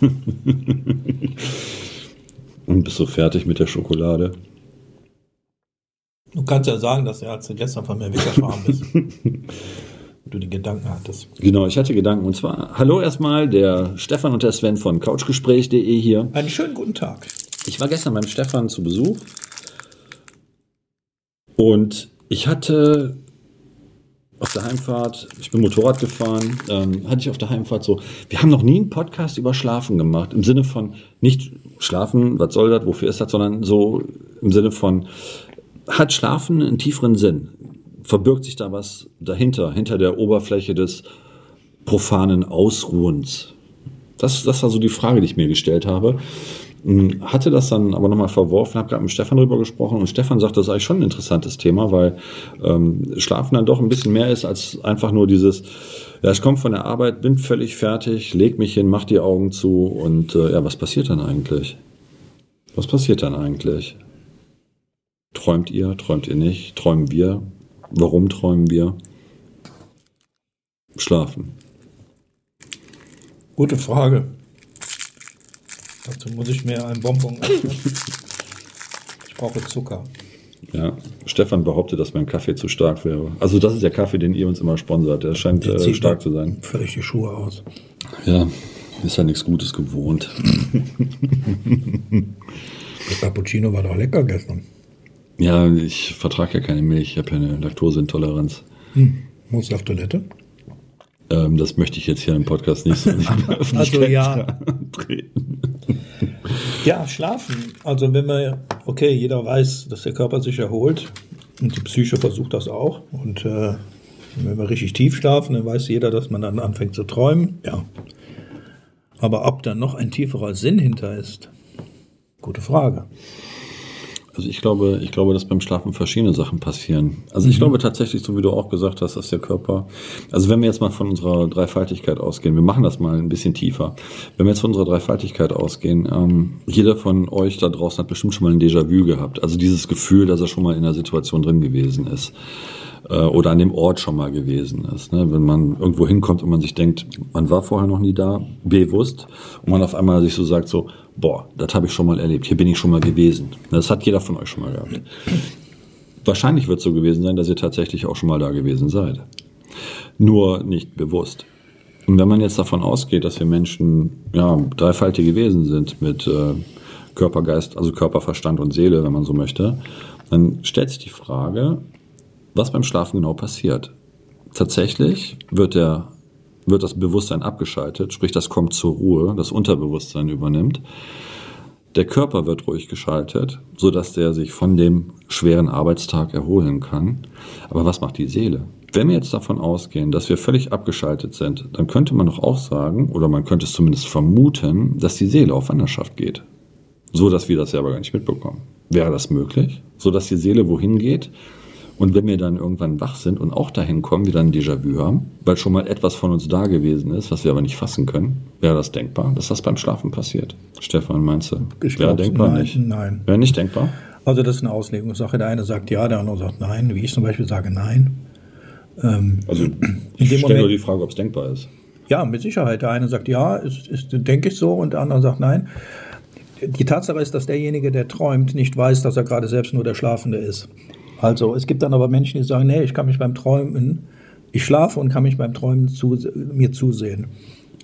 Und bist du fertig mit der Schokolade? Du kannst ja sagen, dass du als du gestern von mir weggefahren bist. du die Gedanken hattest. Genau, ich hatte Gedanken. Und zwar, hallo erstmal, der Stefan und der Sven von couchgespräch.de hier. Einen schönen guten Tag. Ich war gestern beim Stefan zu Besuch und ich hatte auf der Heimfahrt, ich bin Motorrad gefahren, ähm, hatte ich auf der Heimfahrt so, wir haben noch nie einen Podcast über Schlafen gemacht, im Sinne von nicht Schlafen, was soll das, wofür ist das, sondern so im Sinne von, hat Schlafen einen tieferen Sinn? Verbirgt sich da was dahinter, hinter der Oberfläche des profanen Ausruhens? Das, das war so die Frage, die ich mir gestellt habe. Hm, hatte das dann aber nochmal verworfen, habe gerade mit Stefan darüber gesprochen und Stefan sagt, das ist eigentlich schon ein interessantes Thema, weil ähm, Schlafen dann doch ein bisschen mehr ist als einfach nur dieses, ja, ich komme von der Arbeit, bin völlig fertig, leg mich hin, mach die Augen zu und äh, ja, was passiert dann eigentlich? Was passiert dann eigentlich? Träumt ihr, träumt ihr nicht? Träumen wir? Warum träumen wir? Schlafen. Gute Frage. Dazu muss ich mir ein Bonbon öffnen. Ich brauche Zucker. Ja, Stefan behauptet, dass mein Kaffee zu stark wäre. Also das ist der Kaffee, den ihr uns immer sponsert. Der scheint Der äh, stark zu sein. Völlig die Schuhe aus. Ja, ist ja nichts Gutes gewohnt. Das Cappuccino war doch lecker gestern. Ja, ich vertrage ja keine Milch. Ich habe ja eine Laktoseintoleranz. Hm. Muss auf Toilette? Ähm, das möchte ich jetzt hier im Podcast nicht so Öffentlichkeit Also ja. treten. Ja, schlafen. Also wenn man, okay, jeder weiß, dass der Körper sich erholt und die Psyche versucht das auch. Und äh, wenn wir richtig tief schlafen, dann weiß jeder, dass man dann anfängt zu träumen. Ja. Aber ob da noch ein tieferer Sinn hinter ist, gute Frage. Also ich glaube, ich glaube, dass beim Schlafen verschiedene Sachen passieren. Also ich glaube tatsächlich, so wie du auch gesagt hast, dass der Körper, also wenn wir jetzt mal von unserer Dreifaltigkeit ausgehen, wir machen das mal ein bisschen tiefer. Wenn wir jetzt von unserer Dreifaltigkeit ausgehen, ähm, jeder von euch da draußen hat bestimmt schon mal ein Déjà-vu gehabt. Also dieses Gefühl, dass er schon mal in einer Situation drin gewesen ist äh, oder an dem Ort schon mal gewesen ist. Ne? Wenn man irgendwo hinkommt und man sich denkt, man war vorher noch nie da, bewusst, und man auf einmal sich so sagt, so, boah, das habe ich schon mal erlebt, hier bin ich schon mal gewesen. Das hat jeder von euch schon mal gehabt. Wahrscheinlich wird es so gewesen sein, dass ihr tatsächlich auch schon mal da gewesen seid. Nur nicht bewusst. Und wenn man jetzt davon ausgeht, dass wir Menschen ja, dreifaltige Wesen sind mit äh, Körper, Geist, also Körper, Verstand und Seele, wenn man so möchte, dann stellt sich die Frage, was beim Schlafen genau passiert. Tatsächlich wird, der, wird das Bewusstsein abgeschaltet, sprich das kommt zur Ruhe, das Unterbewusstsein übernimmt. Der Körper wird ruhig geschaltet, sodass der sich von dem schweren Arbeitstag erholen kann. Aber was macht die Seele? Wenn wir jetzt davon ausgehen, dass wir völlig abgeschaltet sind, dann könnte man doch auch sagen, oder man könnte es zumindest vermuten, dass die Seele auf Wanderschaft geht. So dass wir das selber gar nicht mitbekommen. Wäre das möglich? So dass die Seele wohin geht und wenn wir dann irgendwann wach sind und auch dahin kommen, wieder ein Déjà-vu haben, weil schon mal etwas von uns da gewesen ist, was wir aber nicht fassen können, wäre das denkbar, dass das beim Schlafen passiert. Stefan, meinst du? Ich wäre denkbar nein, nicht. nein. Wäre nicht denkbar? Also das ist eine Auslegungssache. Der eine sagt ja, der andere sagt nein. Wie ich zum Beispiel sage nein. Ähm, Also In ich stelle nur Moment- die Frage, ob es denkbar ist. Ja, mit Sicherheit. Der eine sagt ja, ist, ist, denke ich so, und der andere sagt nein. Die Tatsache ist, dass derjenige, der träumt, nicht weiß, dass er gerade selbst nur der Schlafende ist. Also es gibt dann aber Menschen, die sagen, nee, ich kann mich beim Träumen, ich schlafe und kann mich beim Träumen zu, mir zusehen.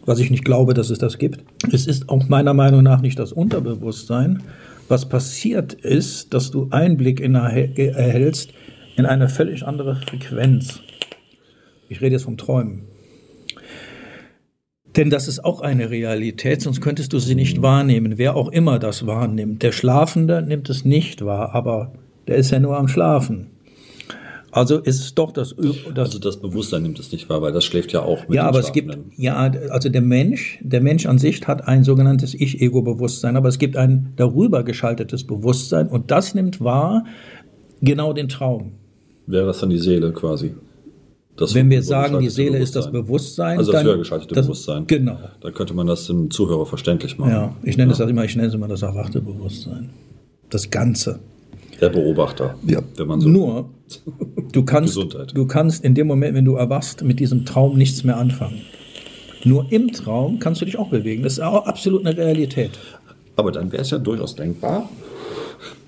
Was ich nicht glaube, dass es das gibt. Es ist auch meiner Meinung nach nicht das Unterbewusstsein. Was passiert ist, dass du Einblick in, erhältst in eine völlig andere Frequenz. Ich rede jetzt vom Träumen. Denn das ist auch eine Realität, sonst könntest du sie nicht wahrnehmen. Wer auch immer das wahrnimmt. Der Schlafende nimmt es nicht wahr, aber der ist ja nur am Schlafen. Also ist es doch das, das Also das Bewusstsein nimmt es nicht wahr, weil das schläft ja auch mit ja, aber es gibt, ja, also der Mensch, der Mensch an sich hat ein sogenanntes Ich-Ego-Bewusstsein, aber es gibt ein darüber geschaltetes Bewusstsein und das nimmt wahr genau den Traum. Wäre das dann die Seele quasi? Das Wenn wir sagen, die Seele ist das Bewusstsein, Also das dann- höher geschaltete das- Bewusstsein. Genau. Dann könnte man das dem Zuhörer verständlich machen. Ja, ich nenne es das immer, ich nenne es immer das erwachte Bewusstsein. Das Ganze. Der Beobachter. Ja. Wenn man so Nur, du kannst, Gesundheit. du kannst in dem Moment, wenn du erwachst, mit diesem Traum nichts mehr anfangen. Nur im Traum kannst du dich auch bewegen. Das ist auch absolut eine Realität. Aber dann wäre es ja durchaus denkbar,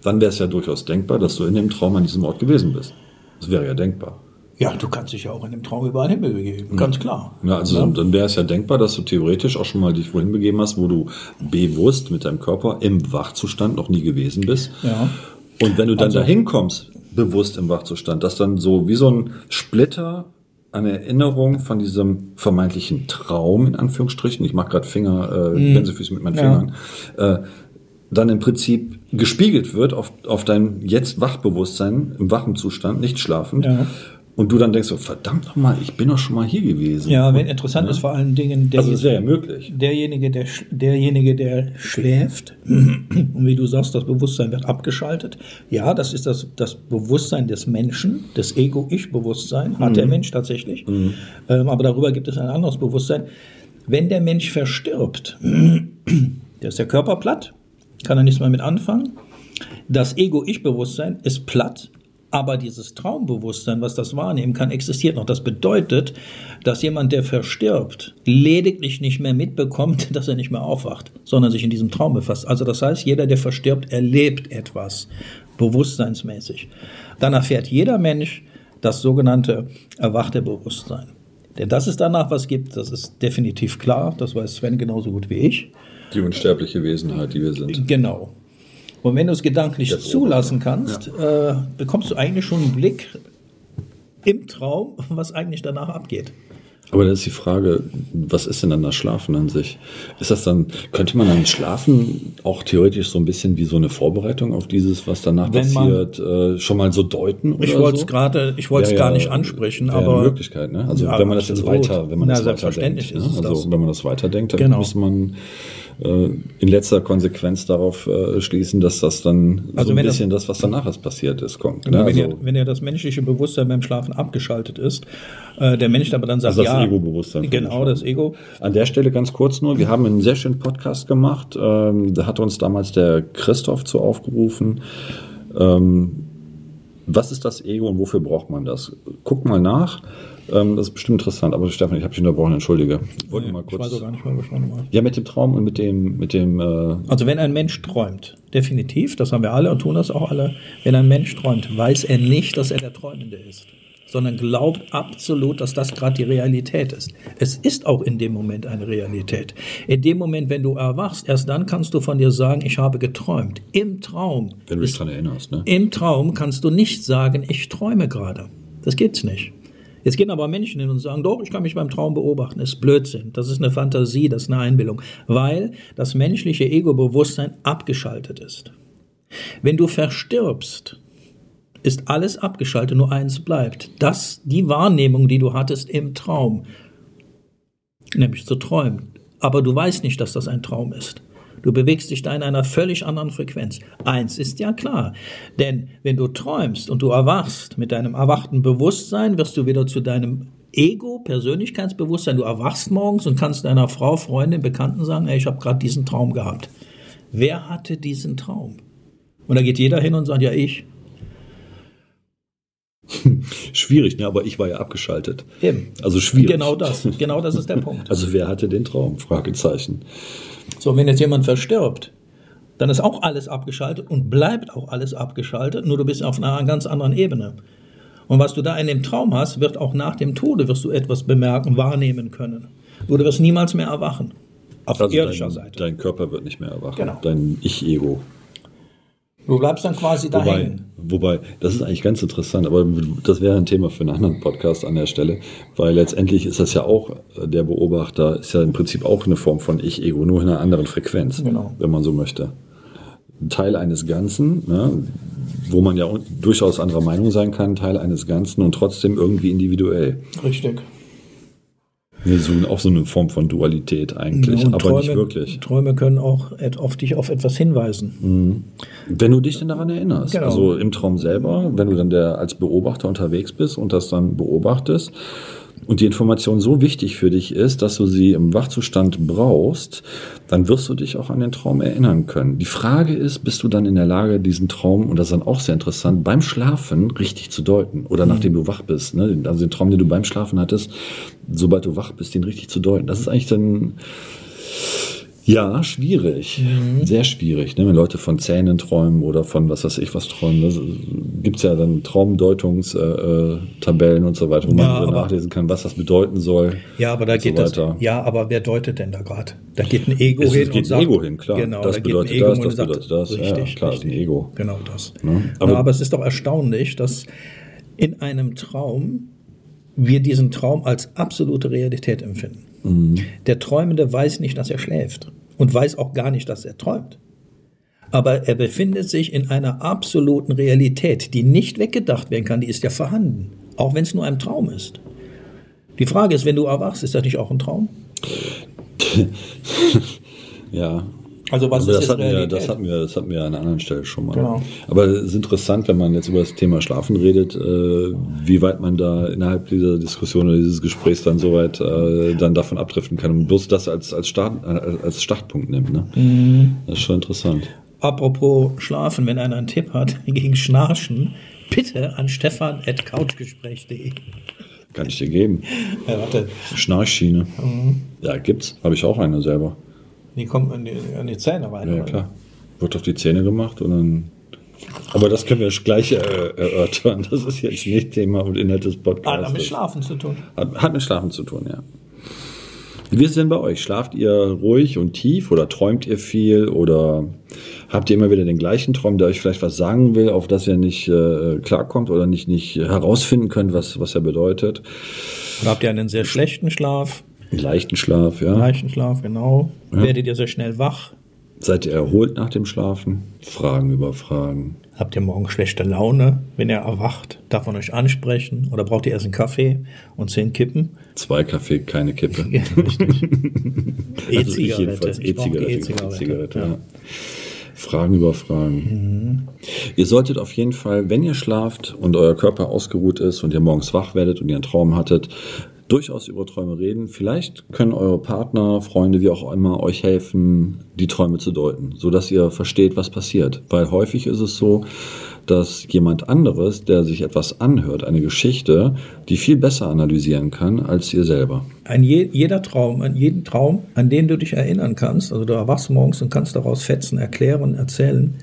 dann wäre es ja durchaus denkbar, dass du in dem Traum an diesem Ort gewesen bist. Das wäre ja denkbar. Ja, du kannst dich ja auch in dem Traum überall hinbewegen, ganz klar. Ja, also Ja. dann wäre es ja denkbar, dass du theoretisch auch schon mal dich wohin begeben hast, wo du bewusst mit deinem Körper im Wachzustand noch nie gewesen bist. Ja. Und wenn du dann Also- dahin kommst, bewusst im Wachzustand, dass dann so wie so ein Splitter an Erinnerung von diesem vermeintlichen Traum, in Anführungsstrichen, ich mache gerade Finger, äh, Gänsefüße mit meinen Mhm. Ja. Fingern, äh, dann im Prinzip gespiegelt wird auf, auf dein jetzt Wachbewusstsein im wachen Zustand, nicht schlafend. Ja. Und du dann denkst so, verdammt nochmal, ich bin doch schon mal hier gewesen. Ja, wenn interessant ist vor allen Dingen der, Also das wäre ja möglich. derjenige, der, derjenige, der schläft, und wie du sagst, das Bewusstsein wird abgeschaltet. Ja, das ist das, das Bewusstsein des Menschen, das Ego-Ich-Bewusstsein, hat der Mensch tatsächlich. Ähm, aber darüber gibt es ein anderes Bewusstsein. Wenn der Mensch verstirbt, da ist der Körper platt, kann er nichts mehr mit anfangen. Das Ego-Ich-Bewusstsein ist platt, aber dieses Traumbewusstsein, was das wahrnehmen kann, existiert noch. Das bedeutet, dass jemand, der verstirbt, lediglich nicht mehr mitbekommt, dass er nicht mehr aufwacht, sondern sich in diesem Traum befasst. Also das heißt, jeder, der verstirbt, erlebt etwas, bewusstseinsmäßig. Dann erfährt jeder Mensch das sogenannte erwachte Bewusstsein. Denn dass es danach was gibt, das ist definitiv klar. Das weiß Sven genauso gut wie ich. Die unsterbliche Wesenheit, die wir sind. Genau. Und wenn du es gedanklich Beobachter. zulassen kannst, äh, bekommst du eigentlich schon einen Blick im Traum, was eigentlich danach abgeht. Aber da ist die Frage, was ist denn dann das Schlafen an sich? Ist das dann, könnte man dann Schlafen auch theoretisch so ein bisschen wie so eine Vorbereitung auf dieses, was danach Wenn man- passiert, äh, schon mal so deuten? Ich wollte es so? gerade, ich wollte es Wäre gar ja- nicht ansprechen, aber eine Möglichkeit, ne? Also Ja, wenn man das jetzt weiter, wenn man Na, das weiter selbstverständlich denkt, ist ne? also das. wenn man das weiterdenkt, dann Genau. muss man in letzter Konsequenz darauf äh, schließen, dass das dann Also so ein wenn das- bisschen das, was danach erst passiert ist, kommt. Ne? wenn, Also, ja, wenn ja das menschliche Bewusstsein beim Schlafen abgeschaltet ist, äh, der Mensch aber dann sagt, Also das ja, Ego-Bewusstsein Genau, das Ego. An der Stelle ganz kurz nur, wir haben einen sehr schönen Podcast gemacht. Ähm, da hat uns damals der Christoph zu aufgerufen. Ähm, was ist das Ego und wofür braucht man das? Guck mal nach. Ähm, das ist bestimmt interessant. Aber Stefan, ich habe dich unterbrochen, entschuldige. Wollte mal Ich weiß kurz. auch gar nicht mehr, was man mal. Ja, mit dem Traum und mit dem, mit dem. Äh, Also wenn ein Mensch träumt, definitiv, das haben wir alle und tun das auch alle, wenn ein Mensch träumt, weiß er nicht, dass er der Träumende ist, sondern glaubt absolut, dass das gerade die Realität ist. Es ist auch in dem Moment eine Realität. In dem Moment, wenn du erwachst, erst dann kannst du von dir sagen, ich habe geträumt. Im Traum. wenn du dich dran erinnerst, ne? Im Traum kannst du nicht sagen, ich träume gerade. Das gibt's nicht. Jetzt gehen aber Menschen hin und sagen, doch, ich kann mich beim Traum beobachten. Das ist Blödsinn. Das ist eine Fantasie, das ist eine Einbildung, weil das menschliche Ego-Bewusstsein abgeschaltet ist. Wenn du verstirbst, ist alles abgeschaltet, nur eins bleibt. Das, die Wahrnehmung, die du hattest im Traum, nämlich zu träumen. Aber du weißt nicht, dass das ein Traum ist. Du bewegst dich da in einer völlig anderen Frequenz. Eins ist ja klar, denn wenn du träumst und du erwachst mit deinem erwachten Bewusstsein, wirst du wieder zu deinem Ego, Persönlichkeitsbewusstsein. Du erwachst morgens und kannst deiner Frau, Freundin, Bekannten sagen, hey, ich habe gerade diesen Traum gehabt. Wer hatte diesen Traum? Und da geht jeder hin und sagt, ja, ich. Schwierig, ne? Aber ich war ja abgeschaltet. Eben. Also schwierig. Genau das. Genau das ist der Punkt. Also wer hatte den Traum? Fragezeichen. So, wenn jetzt jemand verstirbt, dann ist auch alles abgeschaltet und bleibt auch alles abgeschaltet, nur du bist auf einer ganz anderen Ebene. Und was du da in dem Traum hast, wird auch nach dem Tode wirst du etwas bemerken, wahrnehmen können. Nur du wirst niemals mehr erwachen. Auf Also irdischer dein, Seite. dein Körper wird nicht mehr erwachen. Genau. Dein Ich-Ego. Du bleibst dann quasi da Wobei, hängen. wobei, das ist eigentlich ganz interessant, aber das wäre ein Thema für einen anderen Podcast an der Stelle, weil letztendlich ist das ja auch, äh, der Beobachter ist ja im Prinzip auch eine Form von Ich-Ego, nur in einer anderen Frequenz, Genau. wenn man so möchte. Teil eines Ganzen, ne, wo man ja durchaus anderer Meinung sein kann, Teil eines Ganzen und trotzdem irgendwie individuell. Richtig. Nee, so, auch so eine Form von Dualität eigentlich, Und aber nicht wirklich. Träume können auch auf dich auf etwas hinweisen. Wenn du dich denn daran erinnerst, Genau. also im Traum selber, wenn du dann der als Beobachter unterwegs bist und das dann beobachtest und die Information so wichtig für dich ist, dass du sie im Wachzustand brauchst, dann wirst du dich auch an den Traum erinnern können. Die Frage ist, bist du dann in der Lage, diesen Traum, und das ist dann auch sehr interessant, beim Schlafen richtig zu deuten oder nachdem du wach bist, ne? also den Traum, den du beim Schlafen hattest, sobald du wach bist, den richtig zu deuten. Das ist eigentlich dann ja, schwierig. Mhm. Sehr schwierig. Ne? Wenn Leute von Zähnen träumen oder von was weiß ich was träumen. Da gibt es ja dann Traumdeutungstabellen äh, und so weiter, wo ja, man nachlesen kann, was das bedeuten soll. Ja, aber da geht so das. Ja, aber wer deutet denn da gerade? Da geht ein Ego es, hin. Es geht ein Ego hin, klar. Genau, das da bedeutet geht ein Ego das, das bedeutet das. Richtig, ja, klar, richtig. ist ein Ego. Genau das. Ne? Aber, ja, aber es ist doch erstaunlich, dass in einem Traum wir diesen Traum als absolute Realität empfinden. Mhm. Der Träumende weiß nicht, dass er schläft und weiß auch gar nicht, dass er träumt. Aber er befindet sich in einer absoluten Realität, die nicht weggedacht werden kann, die ist ja vorhanden, auch wenn es nur ein Traum ist. Die Frage ist, wenn du erwachst, ist das nicht auch ein Traum? ja, also was Aber ist das, hatten wir, das, hatten wir, das hatten wir an einer anderen Stelle schon mal. Genau. Aber es ist interessant, wenn man jetzt über das Thema Schlafen redet, äh, wie weit man da innerhalb dieser Diskussion oder dieses Gesprächs dann soweit äh, dann davon abdriften kann und bloß das als, als, Start, äh, als Startpunkt nimmt. Ne? Mhm. Das ist schon interessant. Apropos Schlafen, wenn einer einen Tipp hat gegen Schnarchen, bitte an stefan.couchgespräch.de. Kann ich dir geben. Ja, warte. Schnarchschiene. Mhm. Ja, gibt's. Habe ich auch eine selber. Die kommt an die, an die Zähne rein. Ja, klar. Wird auf die Zähne gemacht und dann. Aber das können wir gleich äh, erörtern. Das ist jetzt nicht Thema und Inhalt des Podcasts. Hat mit Schlafen zu tun. Hat, hat mit Schlafen zu tun, ja. Wie ist es denn bei euch? Schlaft ihr ruhig und tief oder träumt ihr viel oder habt ihr immer wieder den gleichen Traum, der euch vielleicht was sagen will, auf das ihr nicht äh, klarkommt oder nicht, nicht herausfinden könnt, was, was er bedeutet? Oder habt ihr einen sehr schlechten Schlaf? Leichten Schlaf, ja. Leichten Schlaf, genau. Ja. Werdet ihr sehr schnell wach? Seid ihr erholt nach dem Schlafen? Fragen über Fragen. Habt ihr morgen schlechte Laune, wenn ihr erwacht? Darf man euch ansprechen? Oder braucht ihr erst einen Kaffee und zehn Kippen? Zwei Kaffee, keine Kippe. ja, richtig. E-Zigarette. Also E-Zigarette. E-Zigarette, ja. ja. Fragen über Fragen. Mhm. Ihr solltet auf jeden Fall, wenn ihr schlaft und euer Körper ausgeruht ist und ihr morgens wach werdet und ihr einen Traum hattet, durchaus über Träume reden. Vielleicht können eure Partner, Freunde, wie auch immer, euch helfen, die Träume zu deuten, sodass ihr versteht, was passiert. Weil häufig ist es so, dass jemand anderes, der sich etwas anhört, eine Geschichte, die viel besser analysieren kann als ihr selber. Ein je, jeder Traum, an jeden Traum, an den du dich erinnern kannst, also du erwachst morgens und kannst daraus Fetzen erklären, erzählen,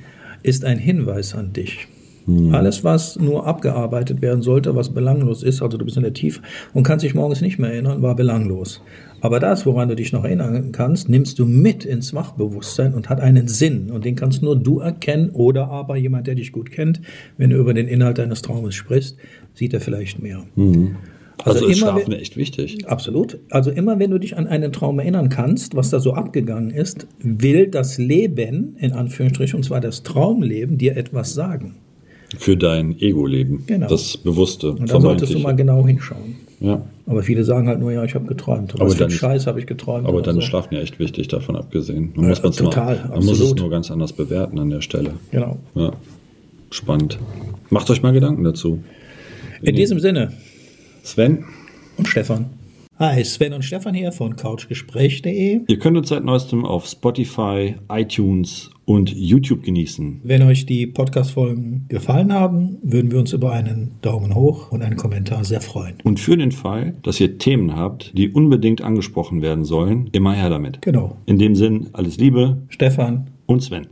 ist ein Hinweis an dich. Hm. Alles, was nur abgearbeitet werden sollte, was belanglos ist, also du bist in der Tiefe und kannst dich morgens nicht mehr erinnern, war belanglos. Aber das, woran du dich noch erinnern kannst, nimmst du mit ins Wachbewusstsein und hat einen Sinn. Und den kannst nur du erkennen oder aber jemand, der dich gut kennt, wenn du über den Inhalt deines Traumes sprichst, sieht er vielleicht mehr. Mhm. Also, also ist immer, Schlafen echt wichtig. Absolut. Also immer, wenn du dich an einen Traum erinnern kannst, was da so abgegangen ist, will das Leben, in Anführungsstrichen, und zwar das Traumleben, dir etwas sagen. Für dein Ego-Leben. Genau. Das Bewusste. Und da solltest du mal genau hinschauen. Ja. Aber viele sagen halt nur, ja, ich habe geträumt. Aber was für Scheiß habe ich geträumt. Aber dann so. ist Schlafen ja echt wichtig, davon abgesehen. Man, ja, muss, total, mal, man muss es nur ganz anders bewerten an der Stelle. Genau. Ja. Spannend. Macht euch mal Gedanken dazu. In diesem Sinne. Sven. Und Stefan. Hi, Sven und Stefan hier von couchgespräch.de. Ihr könnt uns seit neuestem auf Spotify, iTunes und YouTube genießen. Wenn euch die Podcast-Folgen gefallen haben, würden wir uns über einen Daumen hoch und einen Kommentar sehr freuen. Und für den Fall, dass ihr Themen habt, die unbedingt angesprochen werden sollen, immer her damit. Genau. In dem Sinn, alles Liebe. Stefan und Sven.